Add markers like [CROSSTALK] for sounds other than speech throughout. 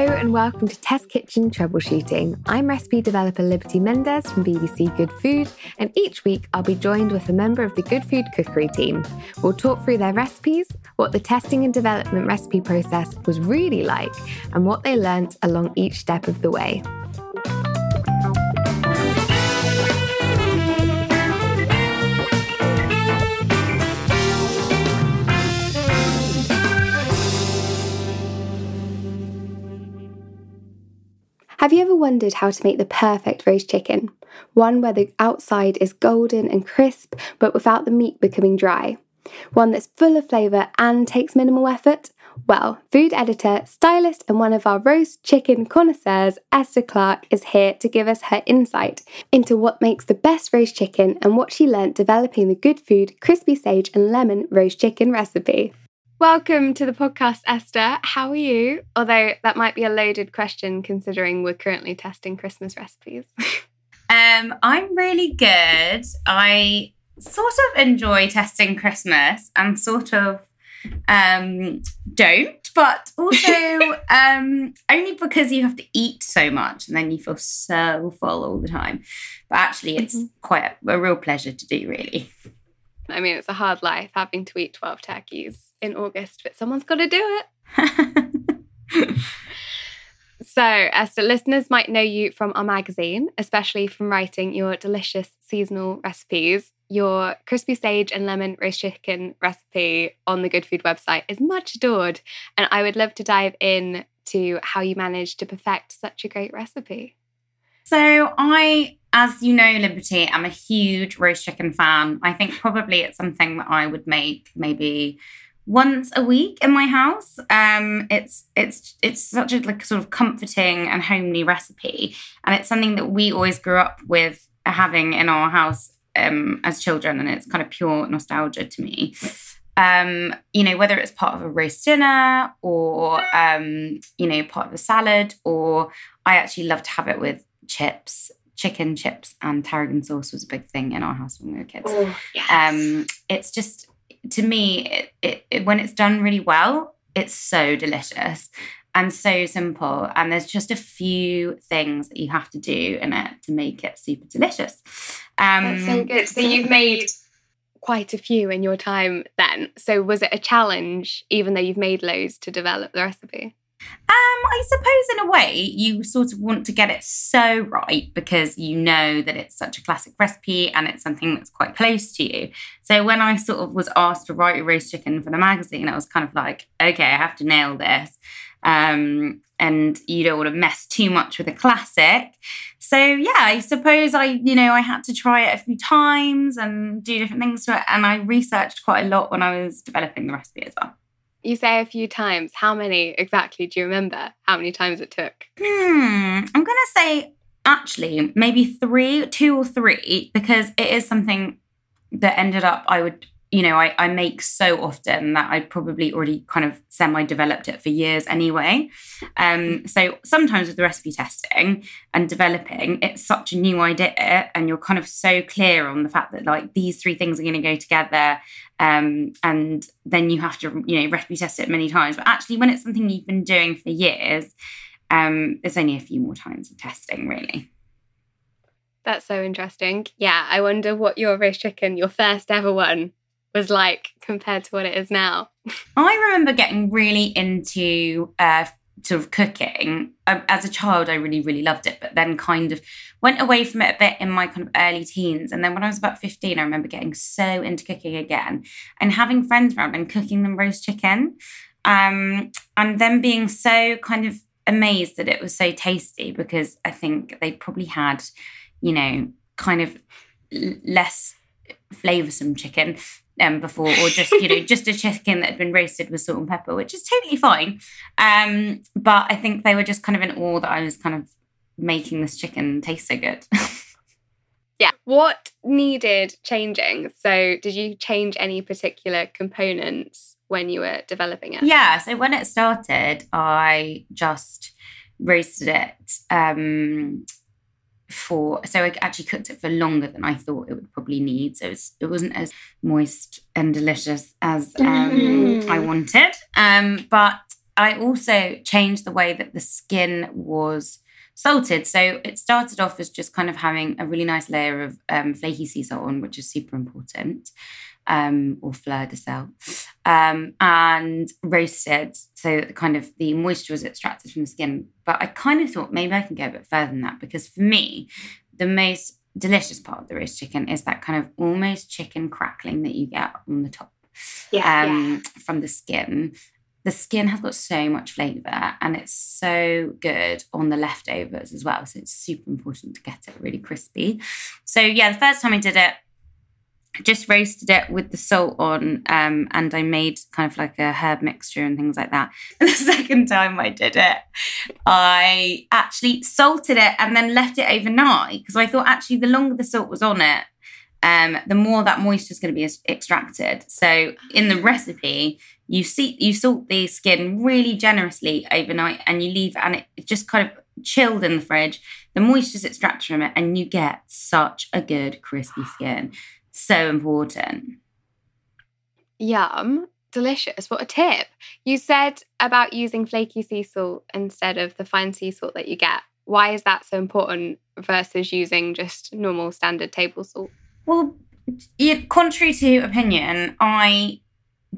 Hello and welcome to Test Kitchen Troubleshooting. I'm recipe developer Liberty Mendez from BBC Good Food, and each week I'll be joined with a member of the Good Food cookery team. We'll talk through their recipes, what the testing and development recipe process was really like, and what they learnt along each step of the way. Have you ever wondered how to make the perfect roast chicken? One where the outside is golden and crisp, but without the meat becoming dry. One that's full of flavour and takes minimal effort? Well, food editor, stylist, and one of our roast chicken connoisseurs, Esther Clark, is here to give us her insight into what makes the best roast chicken and what she learnt developing the good food crispy sage and lemon roast chicken recipe. Welcome to the podcast, Esther. How are you? Although that might be a loaded question considering we're currently testing Christmas recipes. [LAUGHS] um, I'm really good. I sort of enjoy testing Christmas and sort of um, don't, but also [LAUGHS] um, only because you have to eat so much and then you feel so full all the time. But actually, it's mm-hmm. quite a, a real pleasure to do, really. I mean, it's a hard life having to eat 12 turkeys in August, but someone's got to do it. [LAUGHS] so, Esther, listeners might know you from our magazine, especially from writing your delicious seasonal recipes. Your crispy sage and lemon roast chicken recipe on the Good Food website is much adored, and I would love to dive in to how you managed to perfect such a great recipe. So, I as you know, Liberty, I'm a huge roast chicken fan. I think probably it's something that I would make maybe once a week in my house. Um, it's it's it's such a like sort of comforting and homely recipe, and it's something that we always grew up with having in our house um, as children, and it's kind of pure nostalgia to me. Um, you know, whether it's part of a roast dinner or um, you know part of a salad, or I actually love to have it with chips chicken chips and tarragon sauce was a big thing in our house when we were kids. Oh, yes. Um, it's just to me, it, it, it, when it's done really well, it's so delicious and so simple. And there's just a few things that you have to do in it to make it super delicious. Um, That's so good. So you've made quite a few in your time then. So was it a challenge, even though you've made loads, to develop the recipe? Um, I suppose in a way you sort of want to get it so right because you know that it's such a classic recipe and it's something that's quite close to you. So when I sort of was asked to write a roast chicken for the magazine, I was kind of like, okay, I have to nail this. Um, and you don't want to mess too much with a classic. So yeah, I suppose I, you know, I had to try it a few times and do different things to it. And I researched quite a lot when I was developing the recipe as well. You say a few times. How many exactly do you remember? How many times it took? Hmm. I'm going to say actually maybe three, two or three, because it is something that ended up I would you know, I, I make so often that I probably already kind of semi developed it for years anyway. Um, so sometimes with the recipe testing and developing, it's such a new idea, and you're kind of so clear on the fact that like these three things are going to go together. Um, and then you have to, you know, recipe test it many times. But actually, when it's something you've been doing for years, um, there's only a few more times of testing, really. That's so interesting. Yeah, I wonder what your roast chicken, your first ever one, was like compared to what it is now? I remember getting really into uh, sort of cooking. Um, as a child, I really, really loved it, but then kind of went away from it a bit in my kind of early teens. And then when I was about 15, I remember getting so into cooking again and having friends around and cooking them roast chicken. Um, and then being so kind of amazed that it was so tasty because I think they probably had, you know, kind of less flavoursome chicken um, before, or just you know [LAUGHS] just a chicken that had been roasted with salt and pepper, which is totally fine. Um, but I think they were just kind of in awe that I was kind of making this chicken taste so good. [LAUGHS] yeah. What needed changing? So, did you change any particular components when you were developing it? Yeah. So when it started, I just roasted it. Um, for so I actually cooked it for longer than I thought it would probably need. So it's, it wasn't as moist and delicious as um, mm. I wanted. Um, but I also changed the way that the skin was salted. So it started off as just kind of having a really nice layer of um, flaky sea salt on, which is super important um, or fleur de sel, um, and roasted so that kind of the moisture was extracted from the skin. But I kind of thought maybe I can go a bit further than that because for me, the most delicious part of the roast chicken is that kind of almost chicken crackling that you get on the top yeah, um, yeah. from the skin. The skin has got so much flavour and it's so good on the leftovers as well. So it's super important to get it really crispy. So, yeah, the first time I did it, just roasted it with the salt on um, and I made kind of like a herb mixture and things like that. [LAUGHS] the second time I did it, I actually salted it and then left it overnight because I thought actually the longer the salt was on it, um, the more that moisture is going to be extracted. So in the recipe, you see you salt the skin really generously overnight and you leave and it just kind of chilled in the fridge. The moisture is extracted from it and you get such a good crispy skin so important. Yum. Delicious. What a tip. You said about using flaky sea salt instead of the fine sea salt that you get. Why is that so important versus using just normal standard table salt? Well, contrary to opinion, I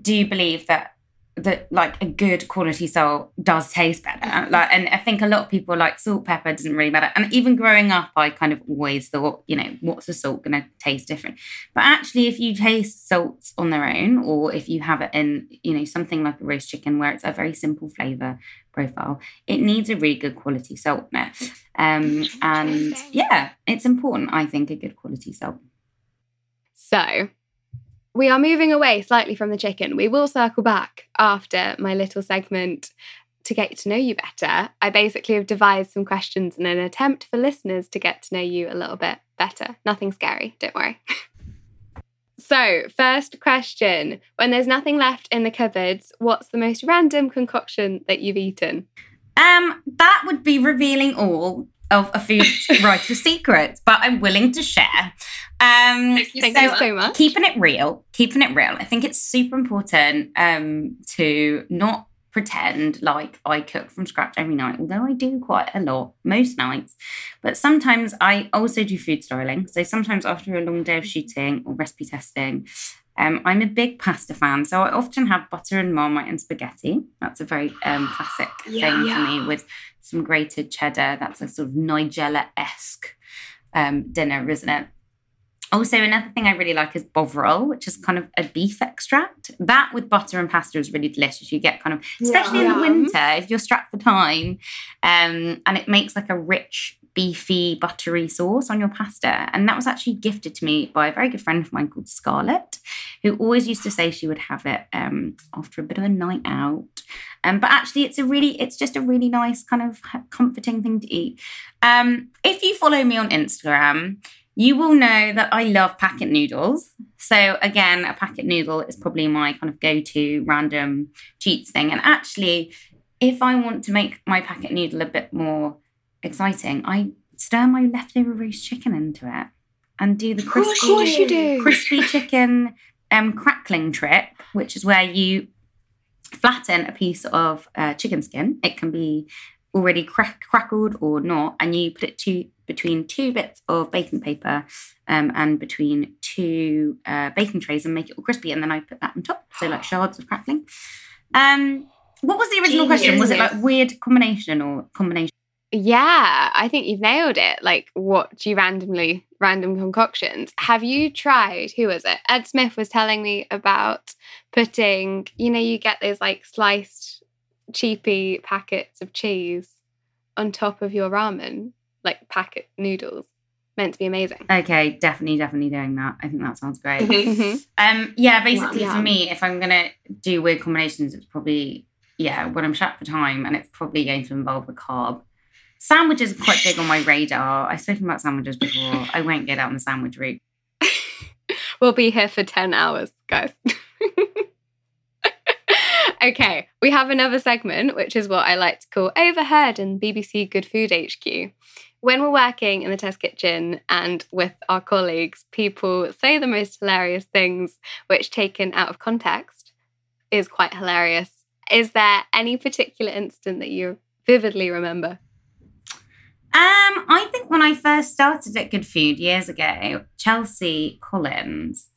do believe that that like a good quality salt does taste better. Mm-hmm. Like, and I think a lot of people like salt pepper doesn't really matter. And even growing up, I kind of always thought, you know, what's the salt going to taste different? But actually, if you taste salts on their own, or if you have it in, you know, something like a roast chicken where it's a very simple flavor profile, it needs a really good quality salt in it. Um, and yeah, it's important. I think a good quality salt. So we are moving away slightly from the chicken. We will circle back after my little segment to get to know you better. I basically have devised some questions in an attempt for listeners to get to know you a little bit better. Nothing scary, don't worry. [LAUGHS] so, first question When there's nothing left in the cupboards, what's the most random concoction that you've eaten? Um, that would be revealing all of a food writer's [LAUGHS] secrets, but I'm willing to share. Um, Thank you so, so, much. Keeping it real, keeping it real. I think it's super important um, to not pretend like I cook from scratch every night, although I do quite a lot most nights. But sometimes I also do food styling. So sometimes after a long day of shooting or recipe testing, Um, I'm a big pasta fan, so I often have butter and marmite and spaghetti. That's a very um, classic [GASPS] Yeah. thing Yeah. for me with some grated cheddar. That's a sort of Nigella esque um, dinner, isn't it? Also, another thing I really like is bovril, which is kind of a beef extract. That with butter and pasta is really delicious. You get kind of, especially in the winter, if you're strapped for time, um, and it makes like a rich, beefy, buttery sauce on your pasta. And that was actually gifted to me by a very good friend of mine called Scarlett, who always used to say she would have it um, after a bit of a night out. Um, but actually, it's a really, it's just a really nice kind of comforting thing to eat. Um, if you follow me on Instagram, you will know that I love packet noodles. So again, a packet noodle is probably my kind of go-to random cheats thing. And actually, if I want to make my packet noodle a bit more exciting, I stir my leftover roast chicken into it and do the Of course crispy you do. crispy [LAUGHS] chicken um, crackling trick, which is where you flatten a piece of uh, chicken skin. It can be already crack- crackled or not, and you put it to between two bits of baking paper um, and between two uh, baking trays and make it all crispy. And then I put that on top, so like shards of crackling. Um, what was the original question? Was it like weird combination or combination? Yeah, I think you've nailed it. Like, what do you randomly, random concoctions? Have you tried, who was it? Ed Smith was telling me about putting, you know, you get those like sliced, cheapy packets of cheese on top of your ramen, like packet noodles. Meant to be amazing. Okay, definitely, definitely doing that. I think that sounds great. [LAUGHS] Mhm. Um, yeah, basically Wow. for me, if I'm gonna do weird combinations, it's probably yeah when I'm shut for time, and it's probably going to involve a carb. Sandwiches are quite big on my [LAUGHS] radar. I've spoken about sandwiches before. I won't get out on the sandwich route. [LAUGHS] We'll be here for 10 hours, guys. [LAUGHS] okay, we have another segment, which is what I like to call Overheard in BBC Good Food HQ. When we're working in the test kitchen and with our colleagues, people say the most hilarious things, which taken out of context is quite hilarious. Is there any particular incident that you vividly remember? Um, I think when I first started at Good Food years ago, Chelsie Collins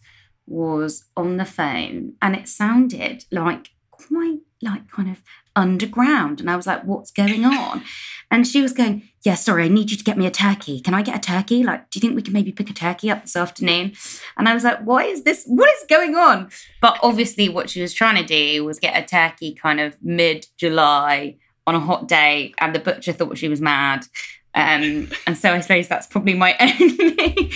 was on the phone and it sounded like quite like kind of underground. And I was like, what's going on? And she was going, Yeah, sorry, I need you to get me a turkey. Can I get a turkey? Like, do you think we can maybe pick a turkey up this afternoon? And I was like, What is this? What is going on? But obviously, what she was trying to do was get a turkey kind of mid July on a hot day. And the butcher thought she was mad. Um, and so I suppose that's probably my [LAUGHS] only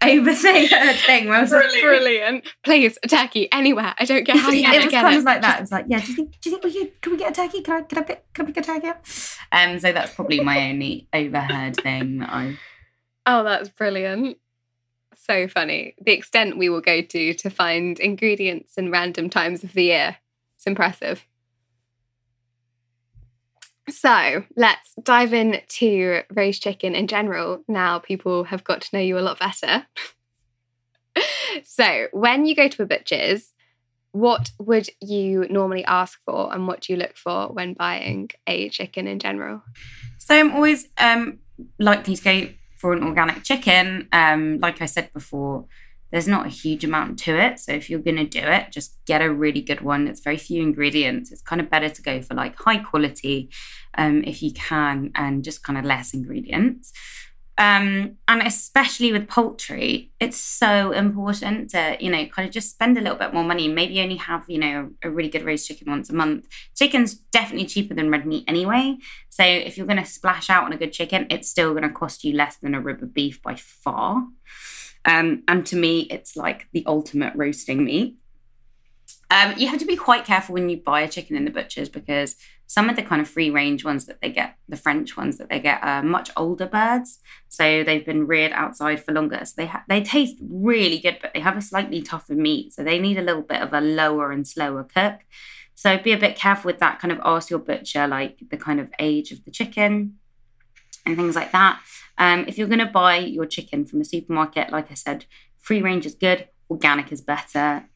overthinking thing. Where I was like, Brilliant. Please, a turkey anywhere. I don't care how you it was kind it. of like that. It was like, yeah, do you think do you think we could can we get a turkey? Can I can I pick can I pick a turkey up? Um, so that's probably my only overheard thing that I Oh, that's brilliant. So funny. The extent we will go to to find ingredients in random times of the year. It's impressive. So let's dive into roast chicken in general. Now people have got to know you a lot better. [LAUGHS] so when you go to a butcher's, what would you normally ask for and what do you look for when buying a chicken in general? So I'm always um, likely to go for an organic chicken. Um, like I said before, there's not a huge amount to it. So if you're going to do it, just get a really good one. It's very few ingredients. It's kind of better to go for like high quality um, if you can and just kind of less ingredients. Um, and especially with poultry, it's so important to, you know, kind of just spend a little bit more money. Maybe only have, you know, a really good roast chicken once a month. Chicken's definitely cheaper than red meat anyway. So if you're going to splash out on a good chicken, it's still going to cost you less than a rib of beef by far. Um, and to me, it's like the ultimate roasting meat. Um, you have to be quite careful when you buy a chicken in the butchers because some of the kind of free range ones that they get, the French ones that they get, are much older birds. So they've been reared outside for longer. So they ha- they taste really good, but they have a slightly tougher meat. So they need a little bit of a lower and slower cook. So be a bit careful with that. Kind of ask your butcher like the kind of age of the chicken and things like that. Um, if you're going to buy your chicken from a supermarket, like I said, free range is good, organic is better.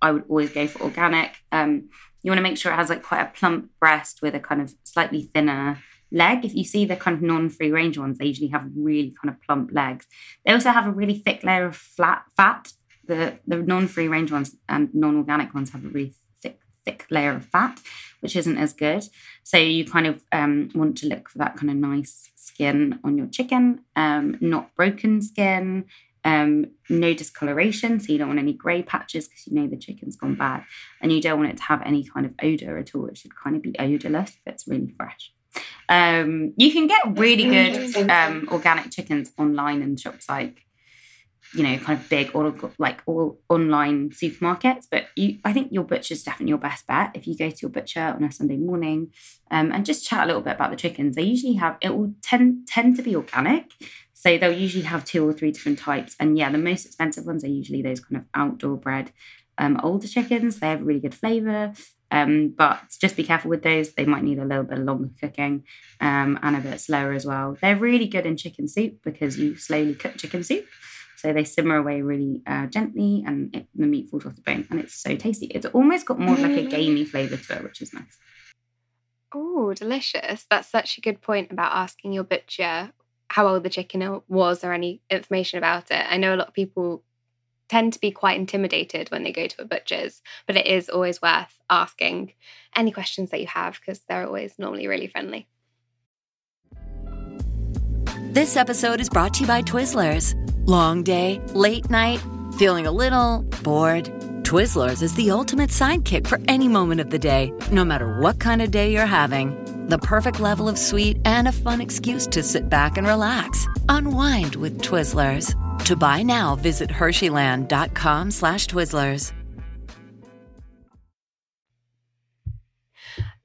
I would always go for organic. Um, you want to make sure it has like quite a plump breast with a kind of slightly thinner leg. If you see the kind of non-free range ones, they usually have really kind of plump legs. They also have a really thick layer of flat fat the the non-free range ones and non-organic ones have a really thick thick layer of fat, which isn't as good. So you kind of um, want to look for that kind of nice skin on your chicken, um, not broken skin, um, no discoloration. So you don't want any grey patches because you know the chicken's gone bad, and you don't want it to have any kind of odor at all. It should kind of be odorless if it's really fresh. Um, you can get really good um, organic chickens online in shops like you know, kind of big or like all online supermarkets. But you, I think your butcher's definitely your best bet if you go to your butcher on a Sunday morning um, and just chat a little bit about the chickens. They usually have it will tend tend to be organic, so they'll usually have two or three different types. And yeah, the most expensive ones are usually those kind of outdoor bred um, older chickens. They have really good flavour. Um, but just be careful with those. They might need a little bit longer cooking um, and a bit slower as well. They're really good in chicken soup because you slowly cook chicken soup. So they simmer away really uh, gently and it, the meat falls off the bone and it's so tasty. It's almost got more of like a gamey flavour to it, which is nice. Oh, delicious. That's such a good point about asking your butcher how old the chicken was or any information about it. I know a lot of people tend to be quite intimidated when they go to a butcher's, but it is always worth asking any questions that you have because they're always normally really friendly. This episode is brought to you by Twizzlers. Long day, late night, feeling a little bored. Twizzlers is the ultimate sidekick for any moment of the day, no matter what kind of day you're having. The perfect level of sweet and a fun excuse to sit back and relax. Unwind with Twizzlers. To buy now, visit Hersheyland.com slash Twizzlers.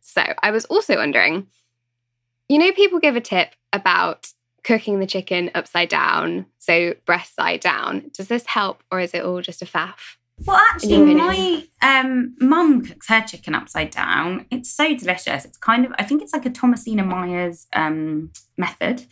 So I was also wondering, you know, people give a tip about cooking the chicken upside down, so breast side down. Does this help or is it all just a faff? Well, actually, my um, mum cooks her chicken upside down. It's so delicious. It's kind of, I think it's like a Thomasina Miers um, method.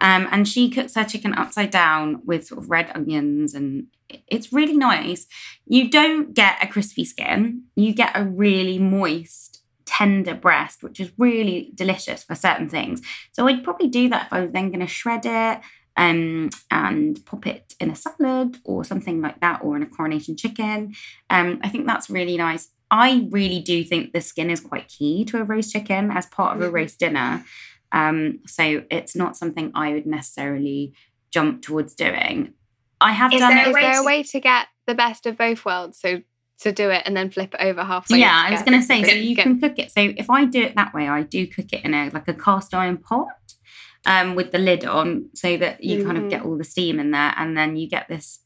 Um, and she cooks her chicken upside down with sort of red onions, and it's really nice. You don't get a crispy skin, you get a really moist tender breast, which is really delicious for certain things. So I'd probably do that if I was then going to shred it um, and pop it in a salad or something like that, or in a coronation chicken. Um, I think that's really nice. I really do think the skin is quite key to a roast chicken as part of a mm-hmm. roast dinner. Um, so it's not something I would necessarily jump towards doing. I have is done there, it. Is there a way to get the best of both worlds? So to do it and then flip it over halfway. Yeah, I was going to say, so you can cook it. So if I do it that way, I do cook it in a like a cast iron pot um, with the lid on, so that you mm-hmm. kind of get mm-hmm. all the steam in there, and then you get this.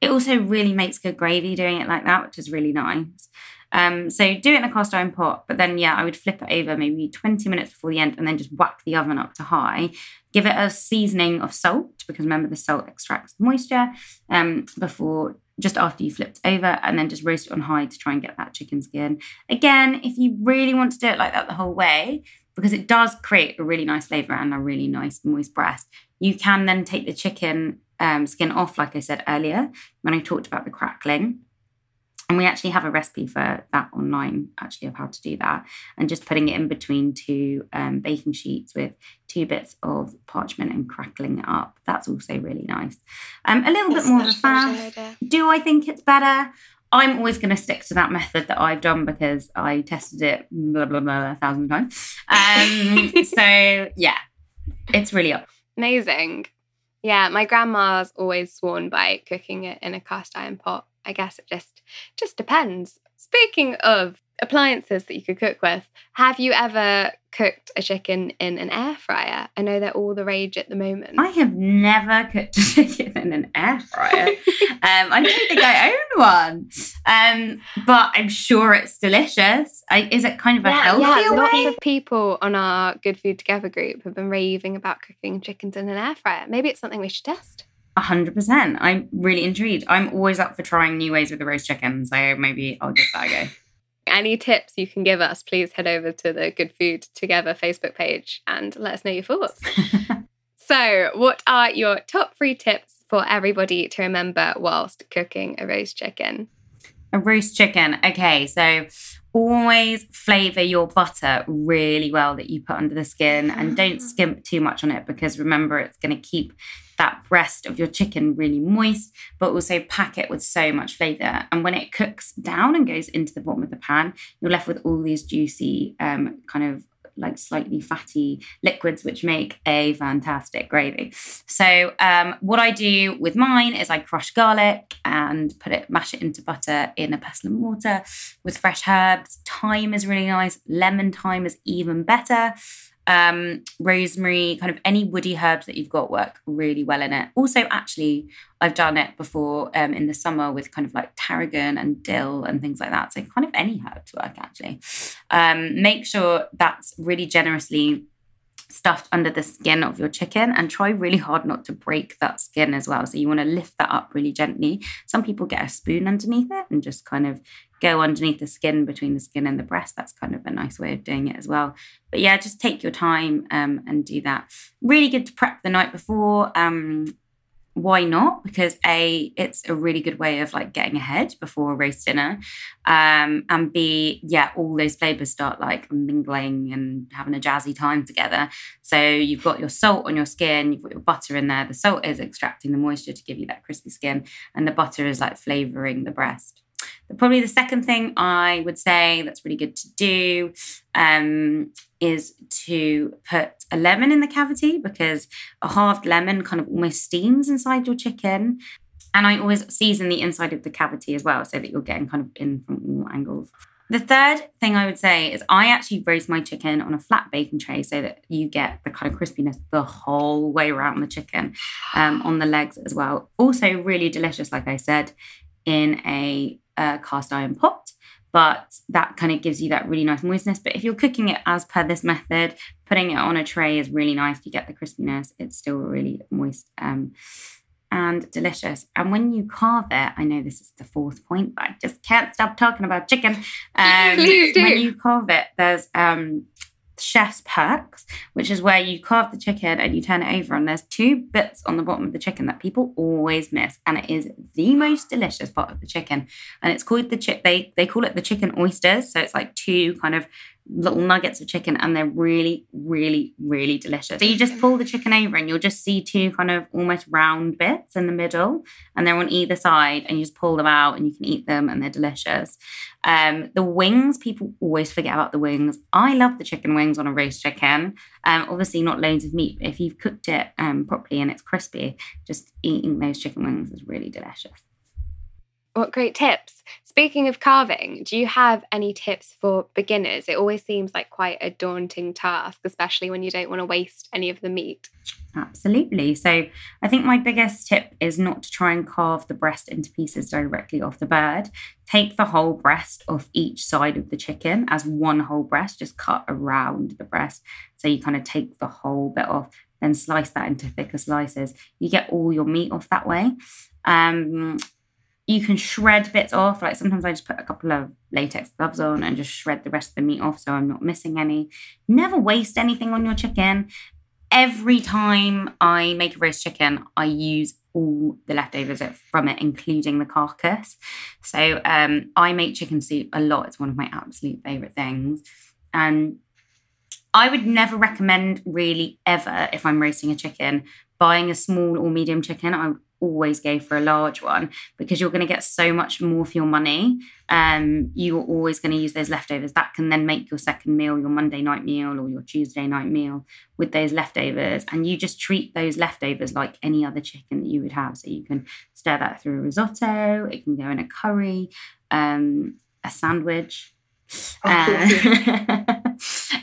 It also really makes good gravy doing it like that, which is really nice. Um, so do it in a cast iron pot, but then yeah, I would flip it over maybe 20 minutes before the end and then just whack the oven up to high. Give it a seasoning of salt because remember the salt extracts moisture um, before just after you flipped over and then just roast it on high to try and get that chicken skin. Again, if you really want to do it like that the whole way, because it does create a really nice flavor and a really nice moist breast, you can then take the chicken um, skin off, like I said earlier when I talked about the crackling. And we actually have a recipe for that online, actually, of how to do that. And just putting it in between two um, baking sheets with two bits of parchment and crackling it up. That's also really nice. Um, a little That's bit more of a fan. Do I think it's better? I'm always going to stick to that method that I've done because I tested it blah, blah, blah, a thousand times. Um, [LAUGHS] so, yeah, it's really up. Amazing. Yeah, my grandma's always sworn by cooking it in a cast iron pot I guess it just just depends. Speaking of appliances that you could cook with, have you ever cooked a chicken in an air fryer? I know they're all the rage at the moment. I have never cooked a [LAUGHS] chicken in an air fryer. um, I don't think I own one, um, but I'm sure it's delicious. I, is it kind of a yeah, healthy yeah, way? Lots of people on our Good Food Together group have been raving about cooking chickens in an air fryer. Maybe it's something we should test hundred percent. I'm really intrigued. I'm always up for trying new ways with the roast chicken, so maybe I'll give that a go. Any tips you can give us, please head over to the Good Food Together Facebook page and let us know your thoughts. [LAUGHS] so, what are your top three tips for everybody to remember whilst cooking a roast chicken? A roast chicken. Okay, so always flavor your butter really well that you put under the skin and don't ah. skimp too much on it because remember it's going to keep that breast of your chicken really moist, but also pack it with so much flavor. And when it cooks down and goes into the bottom of the pan, you're left with all these juicy, um, kind of like slightly fatty liquids, which make a fantastic gravy. So, um, what I do with mine is I crush garlic and put it, mash it into butter in a pestle and mortar with fresh herbs. Thyme is really nice. Lemon thyme is even better um, rosemary, kind of any woody herbs that you've got work really well in it. Also, actually, I've done it before um, in the summer with kind of like tarragon and dill and things like that. So, kind of any herbs work actually. Um, make sure that's really generously stuffed under the skin of your chicken and try really hard not to break that skin as well. So you want to lift that up really gently. Some people get a spoon underneath it and just kind of go underneath the skin between the skin and the breast. That's kind of a nice way of doing it as well. But yeah, just take your time um, and do that. Really good to prep the night before. Um, why not? Because a it's a really good way of like getting ahead before a roast dinner, um, and b yeah, all those flavors start like mingling and having a jazzy time together. So you've got your salt on your skin, you've got your butter in there. The salt is extracting the moisture to give you that crispy skin, and the butter is like flavoring the breast. Probably the second thing I would say that's really good to do um, is to put a lemon in the cavity because a halved lemon kind of almost steams inside your chicken. And I always season the inside of the cavity as well so that you're getting kind of in from all angles. The third thing I would say is I actually roast my chicken on a flat baking tray so that you get the kind of crispiness the whole way around the chicken um, on the legs as well. Also, really delicious, like I said, in a a cast iron pot, but that kind of gives you that really nice moistness. But if you're cooking it as per this method, putting it on a tray is really nice. You get the crispiness. It's still really moist um, and delicious. And when you carve it, I know this is the fourth point, but I just can't stop talking about chicken. [LAUGHS] Um, Please do. When you carve it, there's um, chef's perks, which is where you carve the chicken and you turn it over, and there's two bits on the bottom of the chicken that people always miss, and it is the most delicious part of the chicken, and it's called the chip. They they call it the chicken oysters, so it's like two kind of little nuggets of chicken and they're really, really, really delicious. So you just pull the chicken over and you'll just see two kind of almost round bits in the middle and they're on either side and you just pull them out and you can eat them and they're delicious. Um, the wings, people always forget about the wings. I love the chicken wings on a roast chicken. Um, obviously not loads of meat, but if you've cooked it um, properly and it's crispy, just eating those chicken wings is really delicious. What great tips. Speaking of carving, do you have any tips for beginners? It always seems like quite a daunting task, especially when you don't want to waste any of the meat. Absolutely. So, I think my biggest tip is not to try and carve the breast into pieces directly off the bird. Take the whole breast off each side of the chicken as one whole breast, just cut around the breast. So, you kind of take the whole bit off, then slice that into thicker slices. You get all your meat off that way. Um, you can shred bits off. Like sometimes I just put a couple of latex gloves on and just shred the rest of the meat off so I'm not missing any. Never waste anything on your chicken. Every time I make a roast chicken, I use all the leftovers from it, including the carcass. So um, I make chicken soup a lot. It's one of my absolute favorite things. And I would never recommend, really, ever, if I'm roasting a chicken, buying a small or medium chicken. I always go for a large one because you're going to get so much more for your money. Um, you're always going to use those leftovers. That can then make your second meal, your Monday night meal, or your Tuesday night meal with those leftovers. And you just treat those leftovers like any other chicken that you would have. So you can stir that through a risotto, it can go in a curry, um, a sandwich. Uh, [LAUGHS]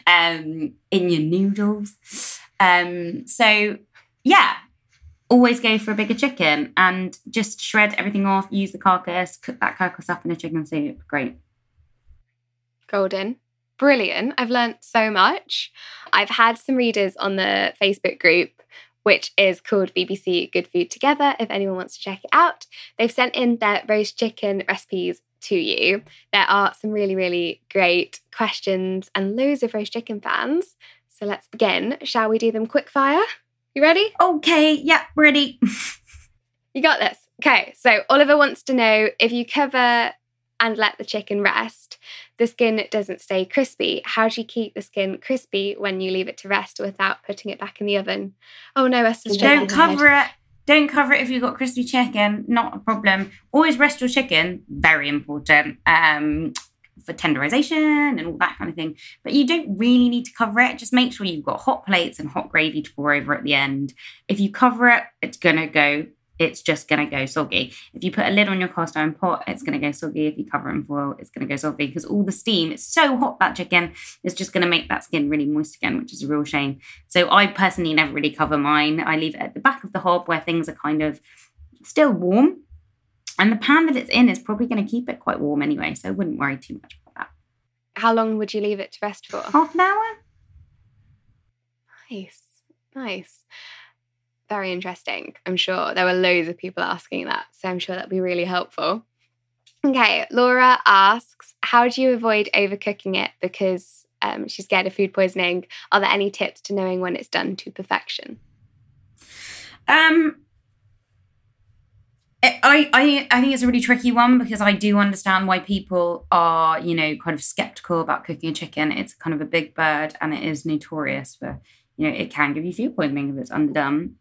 um, in your noodles. Um, so yeah, always go for a bigger chicken and just shred everything off, use the carcass, cook that carcass up in a chicken soup. Great. Golden. Brilliant. I've learnt so much. I've had some readers on the Facebook group, which is called BBC Good Food Together, if anyone wants to check it out. They've sent in their roast chicken recipes to you. There are some really, really great questions and loads of roast chicken fans. So let's begin. Shall we do them quick fire? You ready? Okay, yeah, ready. [LAUGHS] you got this. Okay, so Oliver wants to know if you cover and let the chicken rest, the skin doesn't stay crispy. How do you keep the skin crispy when you leave it to rest without putting it back in the oven? Oh no, Esther's Don't cover it. Don't cover it if you've got crispy chicken, not a problem. Always rest your chicken, very important. Um, for tenderization and all that kind of thing. But you don't really need to cover it. Just make sure you've got hot plates and hot gravy to pour over at the end. If you cover it, it's gonna go it's just going to go soggy. If you put a lid on your cast iron pot, it's going to go soggy. If you cover it in foil, it's going to go soggy because all the steam, it's so hot that chicken is just going to make that skin really moist again, which is a real shame. So I personally never really cover mine. I leave it at the back of the hob where things are kind of still warm. And the pan that it's in is probably going to keep it quite warm anyway. So I wouldn't worry too much about that. How long would you leave it to rest for? Half an hour. Nice. Nice very interesting. I'm sure there were loads of people asking that, so I'm sure that'd be really helpful. Okay, Laura asks, how do you avoid overcooking it because um, she's scared of food poisoning? Are there any tips to knowing when it's done to perfection? Um, I, I I think it's a really tricky one because I do understand why people are you know kind of skeptical about cooking a chicken. It's kind of a big bird and it is notorious for you know it can give you food poisoning if it's underdone.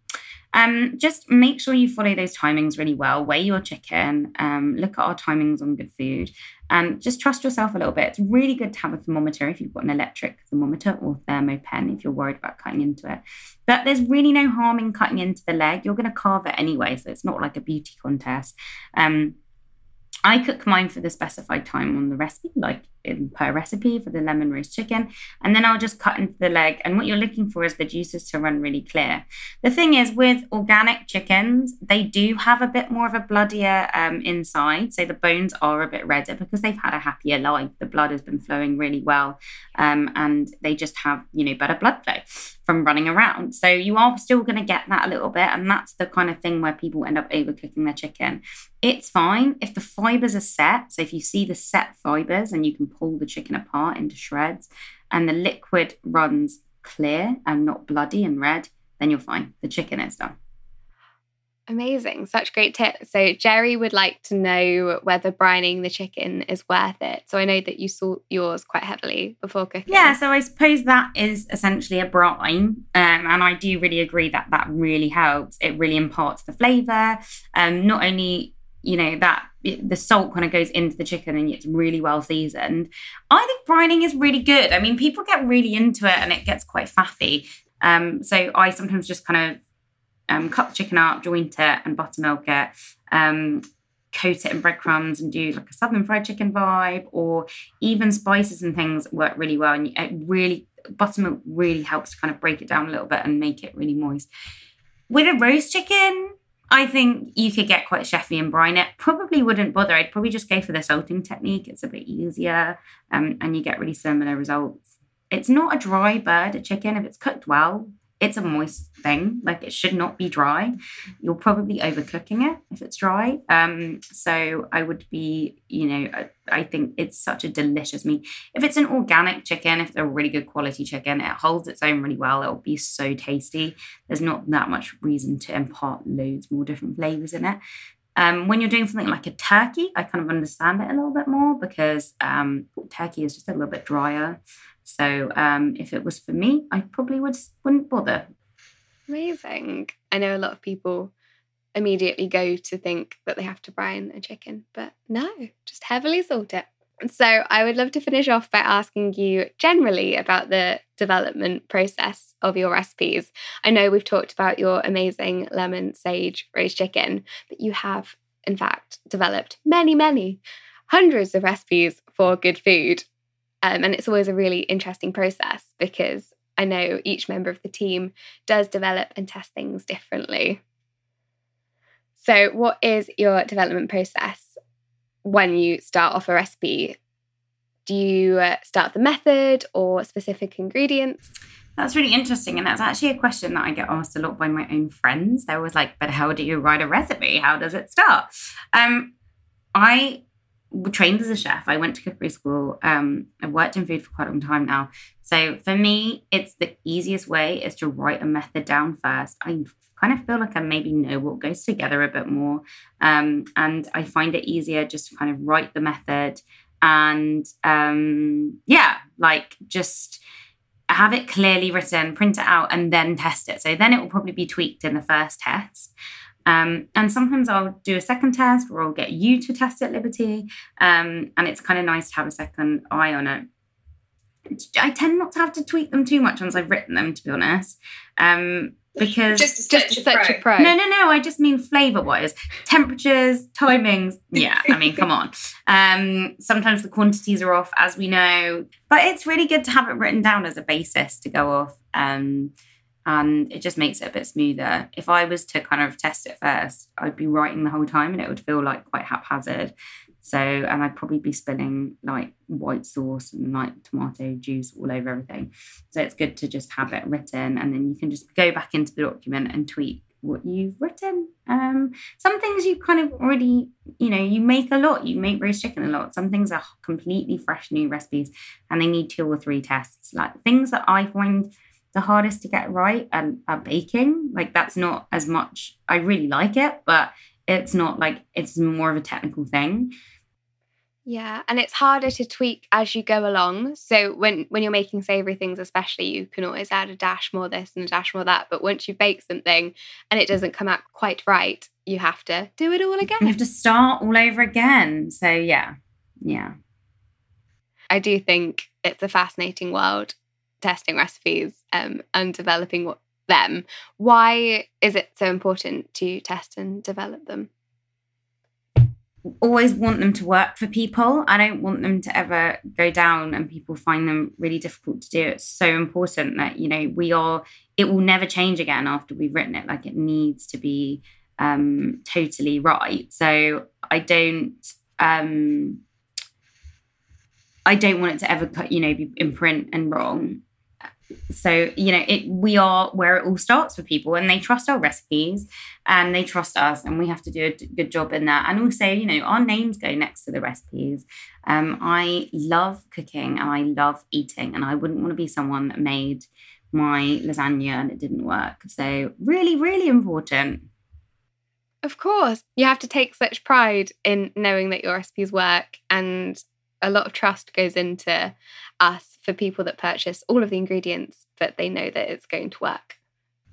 Um, just make sure you follow those timings really well. Weigh your chicken. Um, look at our timings on Good Food, and just trust yourself a little bit. It's really good to have a thermometer if you've got an electric thermometer or Thermapen if you're worried about cutting into it. But there's really no harm in cutting into the leg. You're going to carve it anyway, so it's not like a beauty contest. Um, I cook mine for the specified time on the recipe, like in per recipe for the lemon roast chicken. And then I'll just cut into the leg. And what you're looking for is the juices to run really clear. The thing is, with organic chickens, they do have a bit more of a bloodier um, inside. So the bones are a bit redder because they've had a happier life. The blood has been flowing really well. Um, and they just have, you know, better blood flow from running around. So you are still going to get that a little bit. And that's the kind of thing where people end up overcooking their chicken. It's fine if the fibers are set. So if you see the set fibers and you can pull the chicken apart into shreds and the liquid runs clear and not bloody and red, then you're fine. The chicken is done. Amazing. Such great tips. So, Jerry would like to know whether brining the chicken is worth it. So, I know that you salt yours quite heavily before cooking. Yeah. So, I suppose that is essentially a brine. Um, and I do really agree that that really helps. It really imparts the flavour. Um, not only, you know, that the salt kind of goes into the chicken and it's really well seasoned. I think brining is really good. I mean, people get really into it and it gets quite fatty. Um, so, I sometimes just kind of um, cut the chicken up, joint it, and buttermilk it. Um, coat it in breadcrumbs and do like a southern fried chicken vibe, or even spices and things work really well. And it really buttermilk really helps to kind of break it down a little bit and make it really moist. With a roast chicken, I think you could get quite chefy and brine it. Probably wouldn't bother. I'd probably just go for the salting technique. It's a bit easier, um, and you get really similar results. It's not a dry bird, a chicken. If it's cooked well, it's a moist thing. Like it should not be dry. You're probably overcooking it if it's dry. Um, so I would be, you know, I, I, think it's such a delicious meat. If it's an organic chicken, if it's a really good quality chicken, it holds its own really well. It'll be so tasty. There's not that much reason to impart loads more different flavors in it. Um, when you're doing something like a turkey, I kind of understand it a little bit more because um, turkey is just a little bit drier. So um, if it was for me, I probably would wouldn't bother. Amazing. I know a lot of people immediately go to think that they have to brine a chicken, but no, just heavily salt it. So I would love to finish off by asking you generally about the development process of your recipes. I know we've talked about your amazing lemon sage roast chicken, but you have in fact developed many, many hundreds of recipes for good food. Um, and it's always a really interesting process because I know each member of the team does develop and test things differently. So, what is your development process when you start off a recipe? Do you uh, start the method or specific ingredients? That's really interesting. And that's actually a question that I get asked a lot by my own friends. They're always like, but how do you write a recipe? How does it start? Um, I trained as a chef. I went to cookery school. Um, I've worked in food for quite a long time now. So for me, it's the easiest way is to write a method down first. I kind of feel like I maybe know what goes together a bit more. Um, and I find it easier just to kind of write the method and um, yeah, like just have it clearly written, print it out, and then test it. So then it will probably be tweaked in the first test. Um, and sometimes I'll do a second test or I'll get you to test at Liberty. Um, and it's kind of nice to have a second eye on it. I tend not to have to tweak them too much once I've written them, to be honest. Um, because just just such a pro. No, no, no. I just mean flavor wise, temperatures, timings. Yeah, I mean, come on. Um, sometimes the quantities are off, as we know, but it's really good to have it written down as a basis to go off. Um, and it just makes it a bit smoother. If I was to kind of test it first, I'd be writing the whole time, and it would feel like quite haphazard. So, and I'd probably be spilling like white sauce and like tomato juice all over everything. So it's good to just have it written and then you can just go back into the document and tweak what you've written. Um, some things you kind of already, you know, you make a lot, you make roast chicken a lot. Some things are completely fresh new recipes and they need two or three tests. Like things that I find the hardest to get right and are baking. Like that's not as much, I really like it, but it's not like it's more of a technical thing. Yeah, and it's harder to tweak as you go along. So when when you're making savory things, especially, you can always add a dash more this and a dash more that. But once you bake something and it doesn't come out quite right, you have to do it all again. You have to start all over again. So yeah, yeah. I do think it's a fascinating world, testing recipes um, and developing what, them. Why is it so important to test and develop them? always want them to work for people. I don't want them to ever go down and people find them really difficult to do. It's so important that, you know, we are, it will never change again after we've written it. Like it needs to be um, totally right. So I don't, um, I don't want it to ever, you know, be in print and wrong so you know it we are where it all starts for people and they trust our recipes and they trust us and we have to do a good job in that. And also you know our names go next to the recipes. Um, i love cooking and i love eating and i wouldn't want to be someone that made my lasagna and it didn't work. So really really important. Of course. You have to take such pride in knowing that your recipes work and a lot of trust goes into us for people that purchase all of the ingredients, but they know that it's going to work.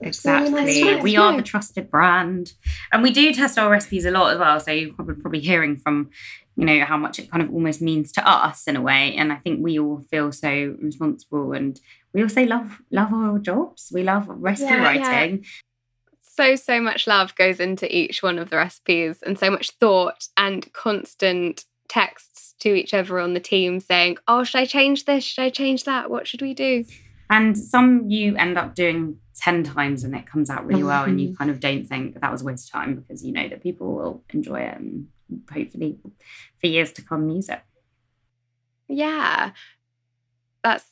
Exactly. Really we are the trusted brand. And we do test our recipes a lot as well. So you're probably, probably hearing from, you know, how much it kind of almost means to us in a way. And I think we all feel so responsible and we also love love our jobs. We love recipe yeah, writing. Yeah. So, so much love goes into each one of the recipes and so much thought and constant texts to each other on the team saying, Oh, should I change this? Should I change that? What should we do? And some you end up doing 10 times and it comes out really well, and you mm-hmm. kind of don't think that was a waste of time because you know that people will enjoy it and hopefully for years to come use it. Yeah. That's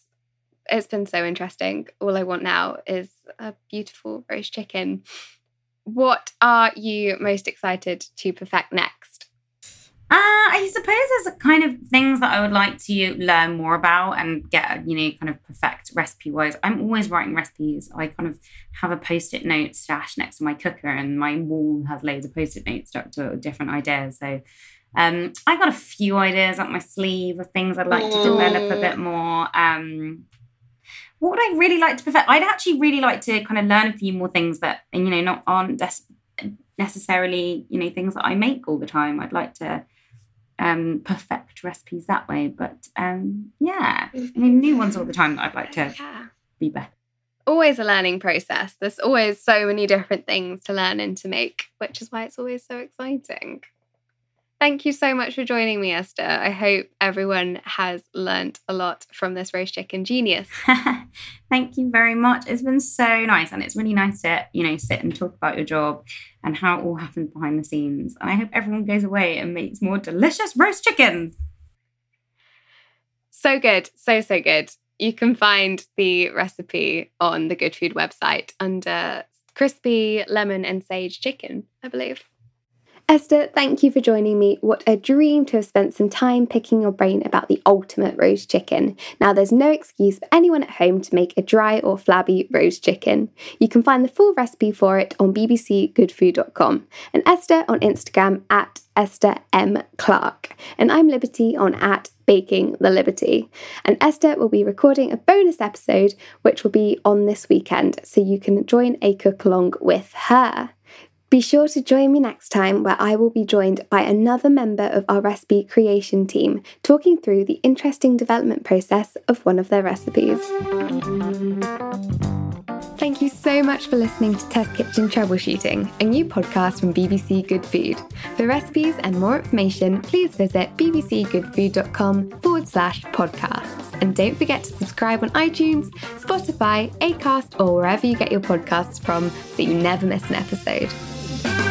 it's been so interesting. All I want now is a beautiful roast chicken. What are you most excited to perfect next? Uh, I suppose there's a kind of things that I would like to learn more about and get, you know, kind of perfect recipe wise. I'm always writing recipes. I kind of have a post it note stash next to my cooker, and my wall has loads of post it notes stuck to it with different ideas. So um, I got a few ideas up my sleeve of things I'd like to develop a bit more. Um, what would I really like to perfect? I'd actually really like to kind of learn a few more things that, you know, not aren't des- necessarily, you know, things that I make all the time. I'd like to um, perfect recipes that way. But um, yeah, I mean, new ones all the time that I'd like to yeah. be better. Always a learning process. There's always so many different things to learn and to make, which is why it's always so exciting. Thank you so much for joining me, Esther. I hope everyone has learnt a lot from this roast chicken genius. [LAUGHS] Thank you very much. It's been so nice, and it's really nice to you know sit and talk about your job and how it all happens behind the scenes. And I hope everyone goes away and makes more delicious roast chickens. So good, so so good. You can find the recipe on the Good Food website under crispy lemon and sage chicken, I believe. Esther, thank you for joining me. What a dream to have spent some time picking your brain about the ultimate roast chicken. Now, there's no excuse for anyone at home to make a dry or flabby roast chicken. You can find the full recipe for it on bbcgoodfood.com and Esther on Instagram at Esther M. Clark. And I'm Liberty on at Baking the Liberty. And Esther will be recording a bonus episode which will be on this weekend, so you can join a cook along with her. Be sure to join me next time where I will be joined by another member of our recipe creation team talking through the interesting development process of one of their recipes. Thank you so much for listening to Test Kitchen Troubleshooting, a new podcast from BBC Good Food. For recipes and more information, please visit bbcgoodfood.com forward slash podcasts. And don't forget to subscribe on iTunes, Spotify, Acast, or wherever you get your podcasts from so you never miss an episode. Thank you.